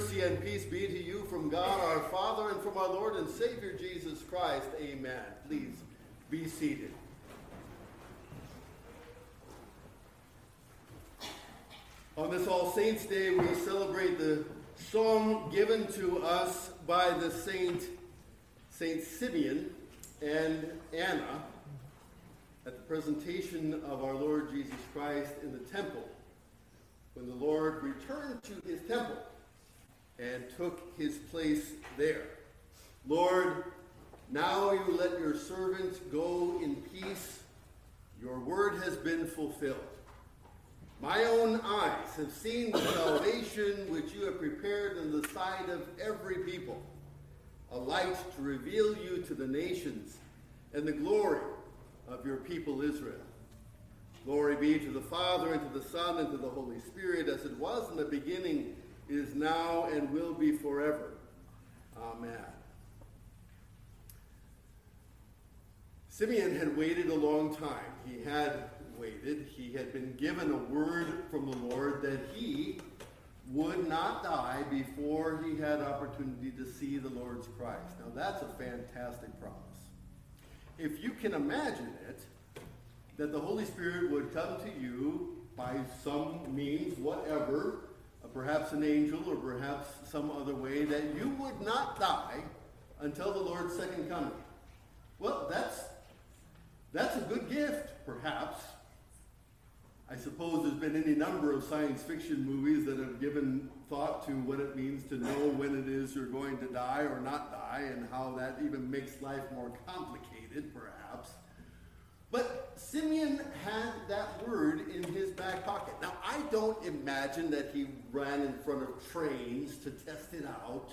mercy and peace be to you from God our Father and from our Lord and Savior Jesus Christ. Amen. Please be seated. On this All Saints' Day, we celebrate the song given to us by the Saint, Saint Simeon and Anna at the presentation of our Lord Jesus Christ in the temple when the Lord returned to his temple and took his place there. Lord, now you let your servant go in peace. Your word has been fulfilled. My own eyes have seen the salvation which you have prepared in the sight of every people, a light to reveal you to the nations and the glory of your people Israel. Glory be to the Father, and to the Son, and to the Holy Spirit, as it was in the beginning, is now, and will be forever. Amen. Simeon had waited a long time. He had waited. He had been given a word from the Lord that he would not die before he had opportunity to see the Lord's Christ. Now that's a fantastic promise. If you can imagine it, that the Holy Spirit would come to you by some means, whatever, perhaps an angel or perhaps some other way, that you would not die until the Lord's second coming. Well, that's that's a good gift, perhaps. I suppose there's been any number of science fiction movies that have given thought to what it means to know when it is you're going to die or not die, and how that even makes life more complicated, perhaps. But Simeon had that word in his back pocket. Now, I don't imagine that he ran in front of trains to test it out,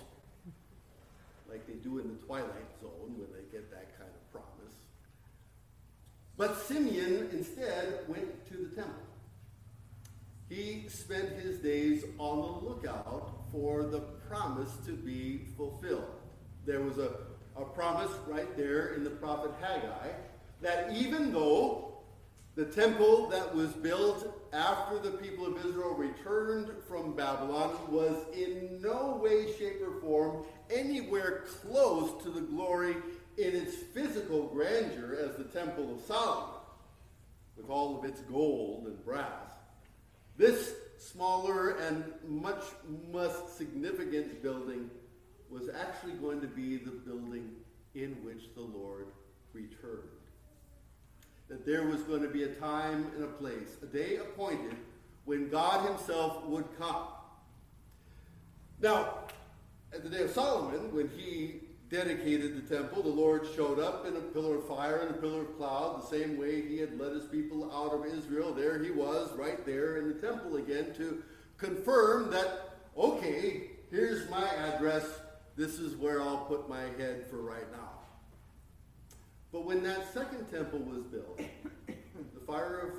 like they do in the Twilight Zone when they get that kind of promise. But Simeon instead went to the temple. He spent his days on the lookout for the promise to be fulfilled. There was a, a promise right there in the prophet Haggai that even though the temple that was built after the people of Israel returned from Babylon was in no way, shape, or form anywhere close to the glory in its physical grandeur as the Temple of Solomon, with all of its gold and brass. This smaller and much less significant building was actually going to be the building in which the Lord returned that there was going to be a time and a place, a day appointed, when God himself would come. Now, at the day of Solomon, when he dedicated the temple, the Lord showed up in a pillar of fire and a pillar of cloud, the same way he had led his people out of Israel. There he was, right there in the temple again, to confirm that, okay, here's my address. This is where I'll put my head for right now. But when that second temple was built, the fire of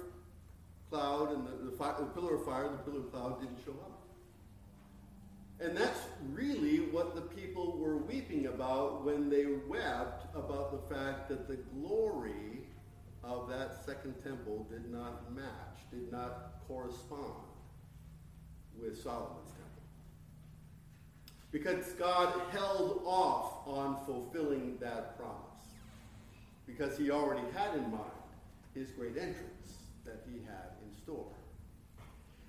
cloud and the, the, fire, the pillar of fire the pillar of cloud didn't show up. And that's really what the people were weeping about when they wept about the fact that the glory of that second temple did not match, did not correspond with Solomon's temple. Because God held off on fulfilling that promise because he already had in mind his great entrance that he had in store.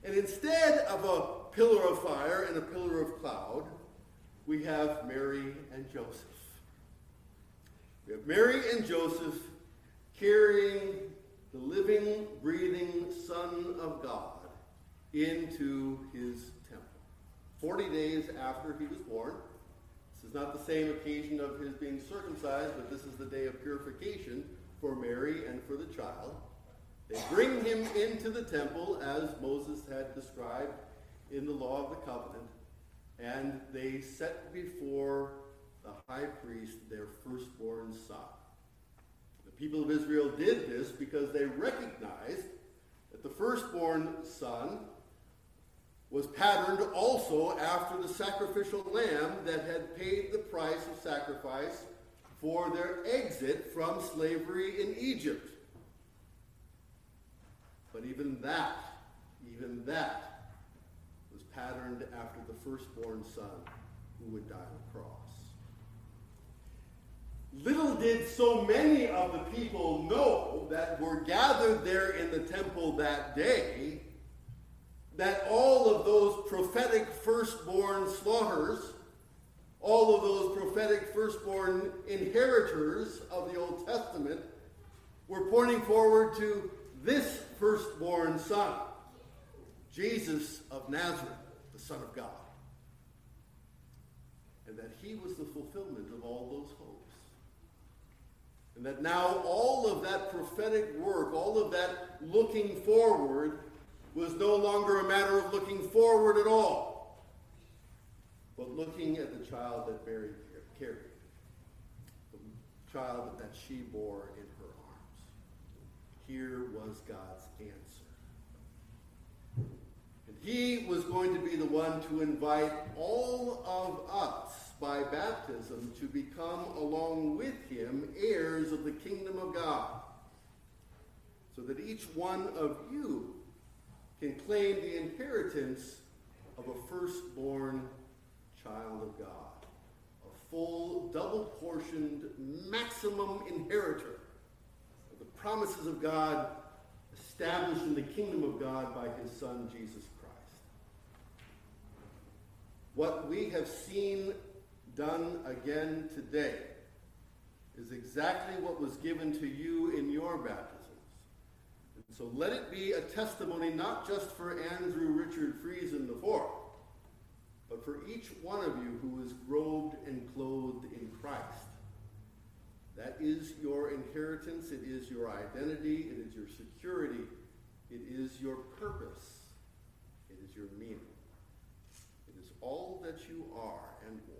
And instead of a pillar of fire and a pillar of cloud, we have Mary and Joseph. We have Mary and Joseph carrying the living, breathing Son of God into his temple. Forty days after he was born, is not the same occasion of his being circumcised, but this is the day of purification for Mary and for the child. They bring him into the temple as Moses had described in the law of the covenant, and they set before the high priest their firstborn son. The people of Israel did this because they recognized that the firstborn son was patterned also after the sacrificial lamb that had paid the price of sacrifice for their exit from slavery in Egypt. But even that, even that was patterned after the firstborn son who would die on the cross. Little did so many of the people know that were gathered there in the temple that day that all of those prophetic firstborn slaughters, all of those prophetic firstborn inheritors of the Old Testament, were pointing forward to this firstborn son, Jesus of Nazareth, the Son of God. And that he was the fulfillment of all those hopes. And that now all of that prophetic work, all of that looking forward, was no longer a matter of looking forward at all, but looking at the child that Mary carried, the child that she bore in her arms. Here was God's answer. And he was going to be the one to invite all of us by baptism to become, along with him, heirs of the kingdom of God. So that each one of you can claim the inheritance of a firstborn child of God, a full, double portioned, maximum inheritor of the promises of God established in the kingdom of God by his Son, Jesus Christ. What we have seen done again today is exactly what was given to you in your baptism. So let it be a testimony not just for Andrew Richard Friesen IV, but for each one of you who is robed and clothed in Christ. That is your inheritance, it is your identity, it is your security, it is your purpose, it is your meaning. It is all that you are and more.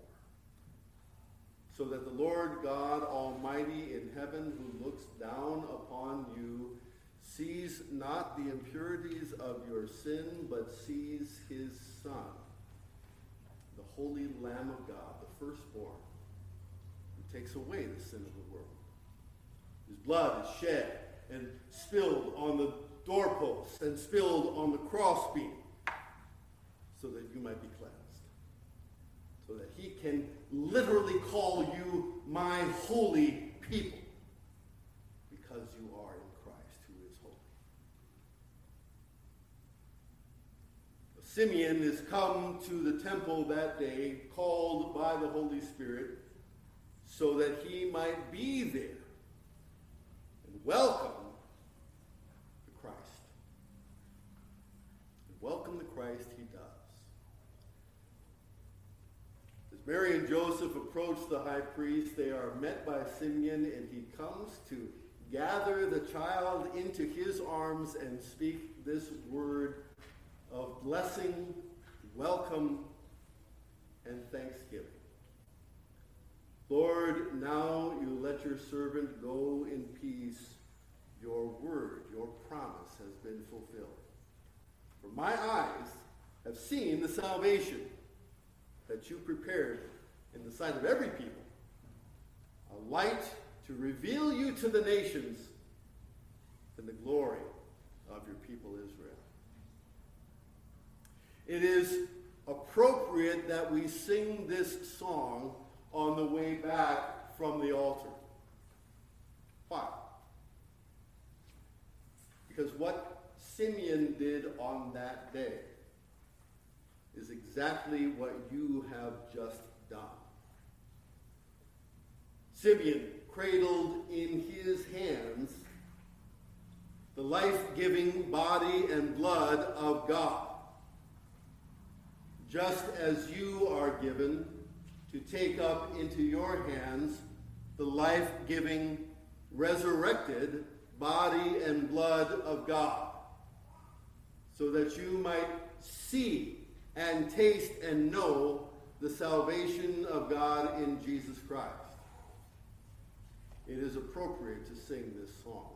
So that the Lord God Almighty in heaven, who looks down upon you, sees not the impurities of your sin, but sees his Son, the Holy Lamb of God, the firstborn, who takes away the sin of the world. His blood is shed and spilled on the doorposts and spilled on the crossbeam so that you might be cleansed. So that he can literally call you my holy people. Simeon is come to the temple that day, called by the Holy Spirit, so that he might be there and welcome the Christ. And welcome the Christ he does. As Mary and Joseph approach the high priest, they are met by Simeon, and he comes to gather the child into his arms and speak this word of blessing, welcome, and thanksgiving. Lord, now you let your servant go in peace. Your word, your promise has been fulfilled. For my eyes have seen the salvation that you prepared in the sight of every people, a light to reveal you to the nations and the glory of your people Israel it is appropriate that we sing this song on the way back from the altar. Why? Because what Simeon did on that day is exactly what you have just done. Simeon cradled in his hands the life giving body and blood of God just as you are given to take up into your hands the life giving, resurrected body and blood of God, so that you might see and taste and know the salvation of God in Jesus Christ. It is appropriate to sing this song.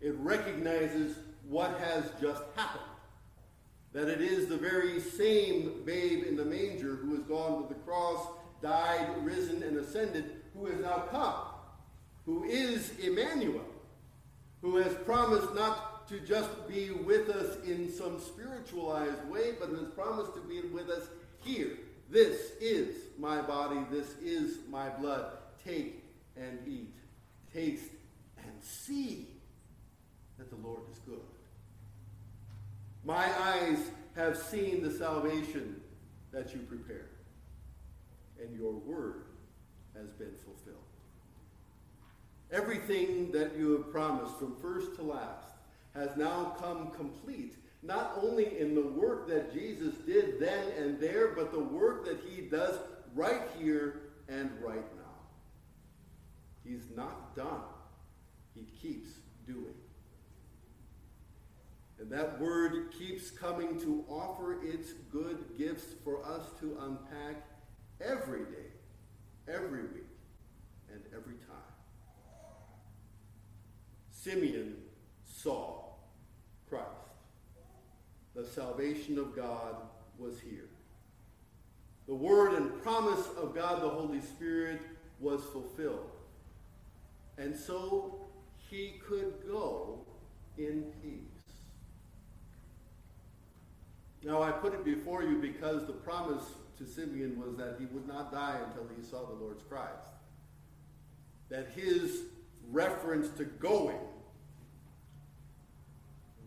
It recognizes what has just happened that it is the very same babe in the manger who has gone to the cross, died, risen, and ascended, who has now come, who is Emmanuel, who has promised not to just be with us in some spiritualized way, but has promised to be with us here. This is my body, this is my blood. Take and eat. Taste and see that the Lord is good. My eyes have seen the salvation that you prepared, and your word has been fulfilled. Everything that you have promised from first to last has now come complete, not only in the work that Jesus did then and there, but the work that he does right here and right now. He's not done. He keeps doing. And that word keeps coming to offer its good gifts for us to unpack every day, every week, and every time. Simeon saw Christ. The salvation of God was here. The word and promise of God the Holy Spirit was fulfilled. And so he could go in peace. Now, I put it before you because the promise to Simeon was that he would not die until he saw the Lord's Christ. That his reference to going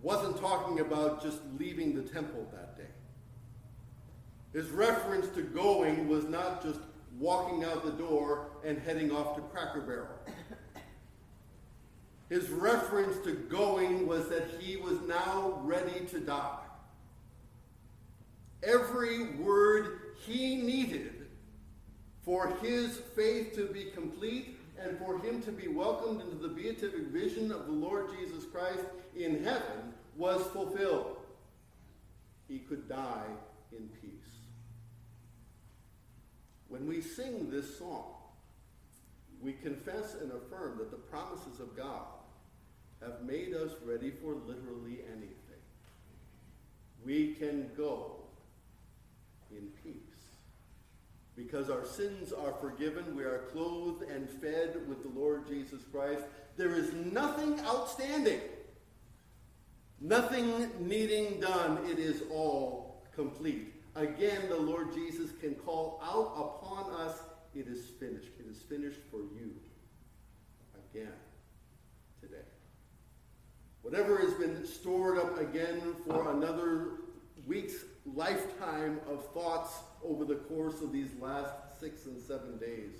wasn't talking about just leaving the temple that day. His reference to going was not just walking out the door and heading off to Cracker Barrel. His reference to going was that he was now ready to die. Every word he needed for his faith to be complete and for him to be welcomed into the beatific vision of the Lord Jesus Christ in heaven was fulfilled. He could die in peace. When we sing this song, we confess and affirm that the promises of God have made us ready for literally anything. We can go in peace. Because our sins are forgiven, we are clothed and fed with the Lord Jesus Christ. There is nothing outstanding, nothing needing done. It is all complete. Again, the Lord Jesus can call out upon us, it is finished. It is finished for you. Again, today. Whatever has been stored up again for another week's lifetime of thoughts over the course of these last six and seven days.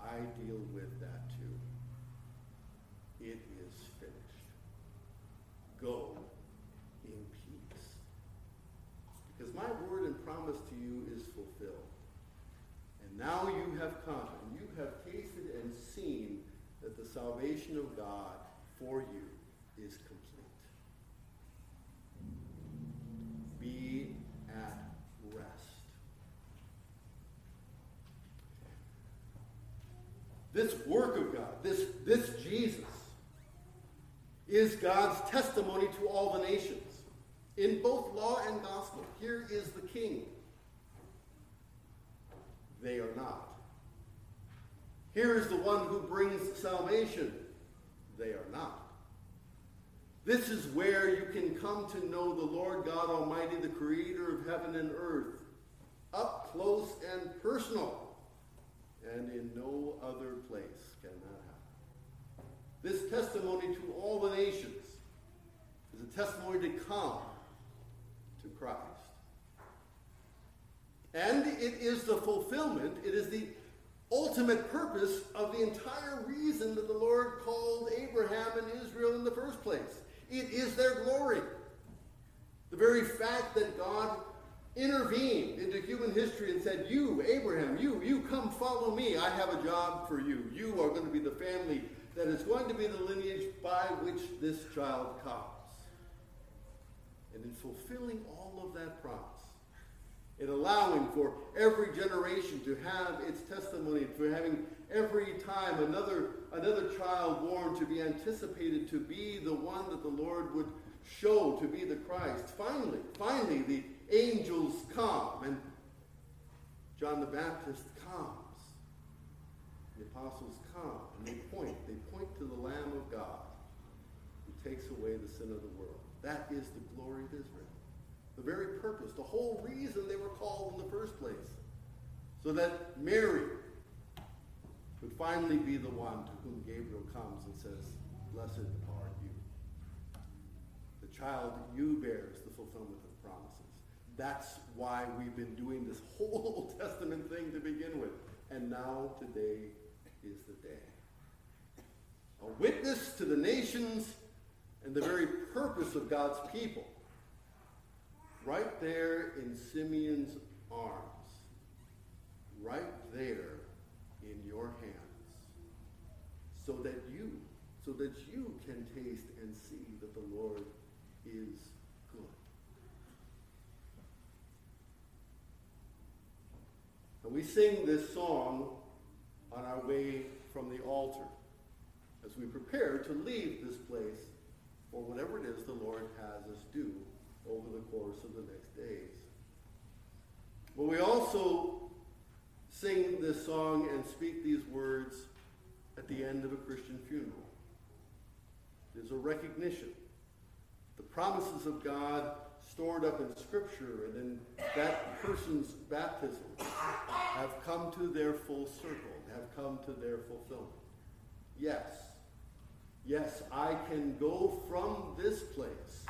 I deal with that too. It is finished. Go in peace. Because my word and promise to you is fulfilled. And now you have come and you have tasted and seen that the salvation of God for you is complete. Be at rest. This work of God, this, this Jesus, is God's testimony to all the nations in both law and gospel. Here is the king. They are not. Here is the one who brings salvation. They are not. This is where you can come to know the Lord God Almighty, the creator of heaven and earth, up close and personal. And in no other place can that. This testimony to all the nations is a testimony to come to Christ. And it is the fulfillment, it is the ultimate purpose of the entire reason that the Lord called Abraham and Israel in the first place. It is their glory. The very fact that God intervened into human history and said, You, Abraham, you, you come follow me. I have a job for you. You are going to be the family that is going to be the lineage by which this child comes. And in fulfilling all of that promise, in allowing for every generation to have its testimony, for having every time another, another child born to be anticipated to be the one that the Lord would show to be the Christ. Finally, finally, the angels come and John the Baptist comes. The apostles come and they point. They point to the Lamb of God who takes away the sin of the world. That is the glory of Israel. The very purpose, the whole reason they were called in the first place. So that Mary would finally be the one to whom Gabriel comes and says, Blessed are you. The child you bear is the fulfillment of promises. That's why we've been doing this whole Old Testament thing to begin with. And now today is the day. A witness to the nations and the very purpose of God's people. Right there in Simeon's arms. Right there in your hands. So that you, so that you can taste and see that the Lord is good. And we sing this song on our way from the altar as we prepare to leave this place for whatever it is the Lord has us do over the course of the next days. But we also sing this song and speak these words at the end of a Christian funeral. There's a recognition. The promises of God stored up in Scripture and in that person's baptism have come to their full circle, have come to their fulfillment. Yes, yes, I can go from this place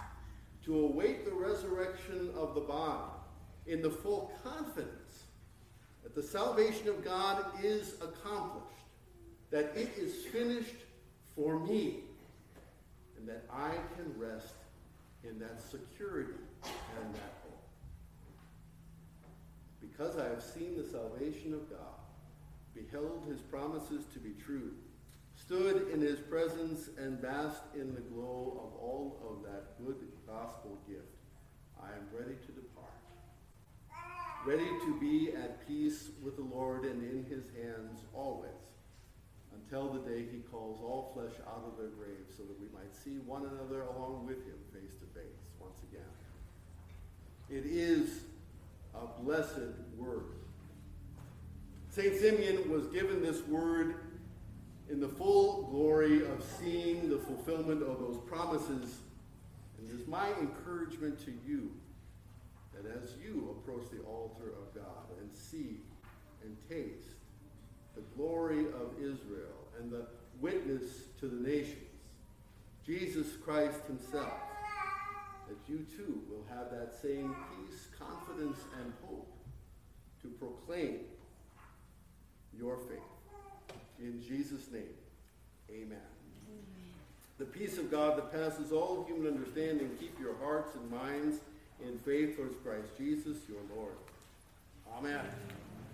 to await the resurrection of the body in the full confidence that the salvation of God is accomplished, that it is finished for me, and that I can rest in that security and that hope. Because I have seen the salvation of God, beheld his promises to be true, stood in his presence and basked in the glow of all of that good gospel gift, I am ready to depart. Ready to be at peace with the Lord and in his hands always, until the day he calls all flesh out of their graves so that we might see one another along with him face to face once again. It is a blessed word. St. Simeon was given this word in the full glory of seeing the fulfillment of those promises. And it is my encouragement to you that as you approach the altar of God and see and taste the glory of Israel and the witness to the nations, Jesus Christ himself, that you too will have that same peace, confidence, and hope to proclaim your faith. In Jesus' name, amen. The peace of God that passes all human understanding, keep your hearts and minds in faith towards Christ Jesus, your Lord. Amen.